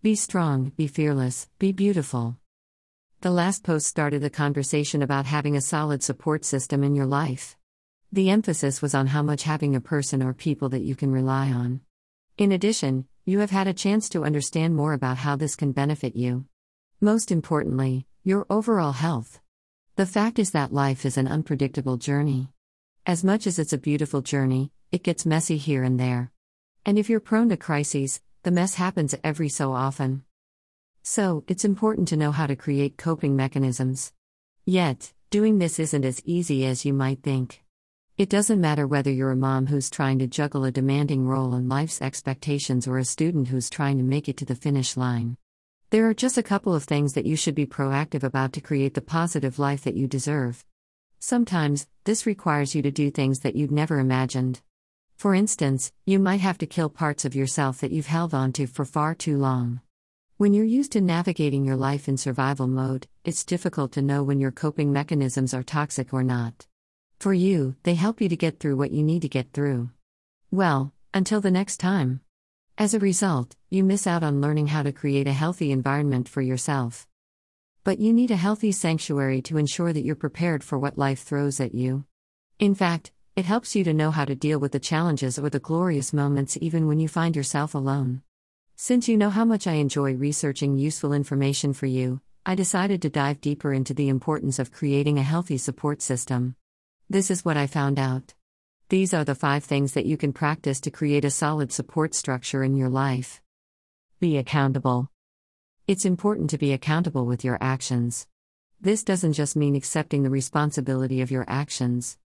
Be strong, be fearless, be beautiful. The last post started the conversation about having a solid support system in your life. The emphasis was on how much having a person or people that you can rely on. In addition, you have had a chance to understand more about how this can benefit you. Most importantly, your overall health. The fact is that life is an unpredictable journey. As much as it's a beautiful journey, it gets messy here and there. And if you're prone to crises, the mess happens every so often. So, it's important to know how to create coping mechanisms. Yet, doing this isn't as easy as you might think. It doesn't matter whether you're a mom who's trying to juggle a demanding role in life's expectations or a student who's trying to make it to the finish line. There are just a couple of things that you should be proactive about to create the positive life that you deserve. Sometimes, this requires you to do things that you'd never imagined. For instance, you might have to kill parts of yourself that you've held onto for far too long. When you're used to navigating your life in survival mode, it's difficult to know when your coping mechanisms are toxic or not. For you, they help you to get through what you need to get through. Well, until the next time. As a result, you miss out on learning how to create a healthy environment for yourself. But you need a healthy sanctuary to ensure that you're prepared for what life throws at you. In fact, it helps you to know how to deal with the challenges or the glorious moments even when you find yourself alone. Since you know how much I enjoy researching useful information for you, I decided to dive deeper into the importance of creating a healthy support system. This is what I found out. These are the five things that you can practice to create a solid support structure in your life. Be accountable. It's important to be accountable with your actions. This doesn't just mean accepting the responsibility of your actions.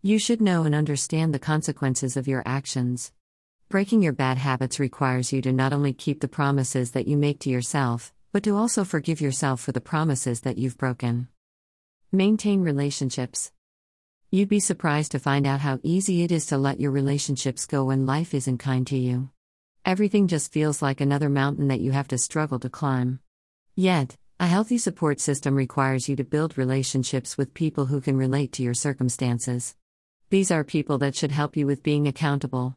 You should know and understand the consequences of your actions. Breaking your bad habits requires you to not only keep the promises that you make to yourself, but to also forgive yourself for the promises that you've broken. Maintain relationships. You'd be surprised to find out how easy it is to let your relationships go when life isn't kind to you. Everything just feels like another mountain that you have to struggle to climb. Yet, a healthy support system requires you to build relationships with people who can relate to your circumstances. These are people that should help you with being accountable.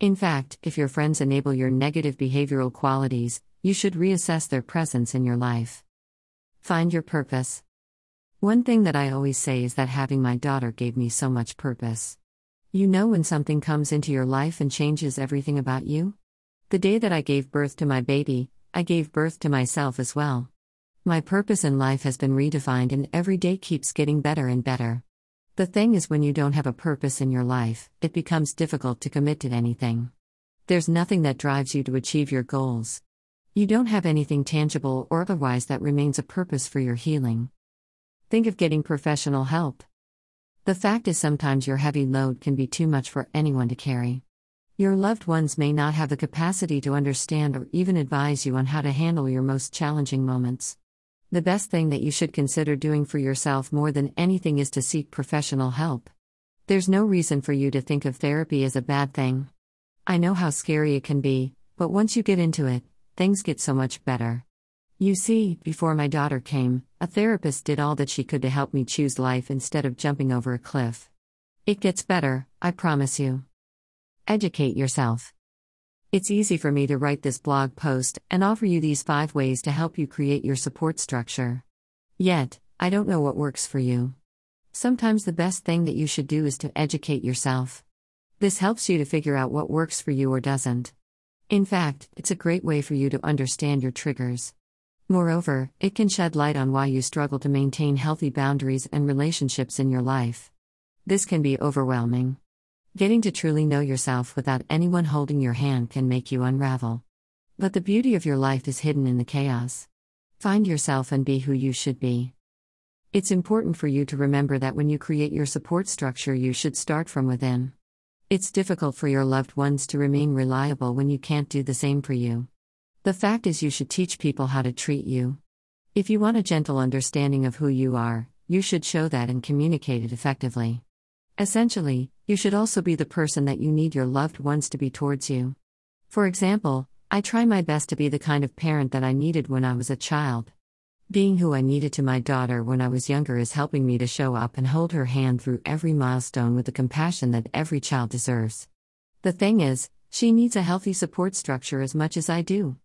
In fact, if your friends enable your negative behavioral qualities, you should reassess their presence in your life. Find your purpose. One thing that I always say is that having my daughter gave me so much purpose. You know when something comes into your life and changes everything about you? The day that I gave birth to my baby, I gave birth to myself as well. My purpose in life has been redefined and every day keeps getting better and better. The thing is, when you don't have a purpose in your life, it becomes difficult to commit to anything. There's nothing that drives you to achieve your goals. You don't have anything tangible or otherwise that remains a purpose for your healing. Think of getting professional help. The fact is, sometimes your heavy load can be too much for anyone to carry. Your loved ones may not have the capacity to understand or even advise you on how to handle your most challenging moments. The best thing that you should consider doing for yourself more than anything is to seek professional help. There's no reason for you to think of therapy as a bad thing. I know how scary it can be, but once you get into it, things get so much better. You see, before my daughter came, a therapist did all that she could to help me choose life instead of jumping over a cliff. It gets better, I promise you. Educate yourself. It's easy for me to write this blog post and offer you these five ways to help you create your support structure. Yet, I don't know what works for you. Sometimes the best thing that you should do is to educate yourself. This helps you to figure out what works for you or doesn't. In fact, it's a great way for you to understand your triggers. Moreover, it can shed light on why you struggle to maintain healthy boundaries and relationships in your life. This can be overwhelming. Getting to truly know yourself without anyone holding your hand can make you unravel. But the beauty of your life is hidden in the chaos. Find yourself and be who you should be. It's important for you to remember that when you create your support structure, you should start from within. It's difficult for your loved ones to remain reliable when you can't do the same for you. The fact is, you should teach people how to treat you. If you want a gentle understanding of who you are, you should show that and communicate it effectively. Essentially, you should also be the person that you need your loved ones to be towards you. For example, I try my best to be the kind of parent that I needed when I was a child. Being who I needed to my daughter when I was younger is helping me to show up and hold her hand through every milestone with the compassion that every child deserves. The thing is, she needs a healthy support structure as much as I do.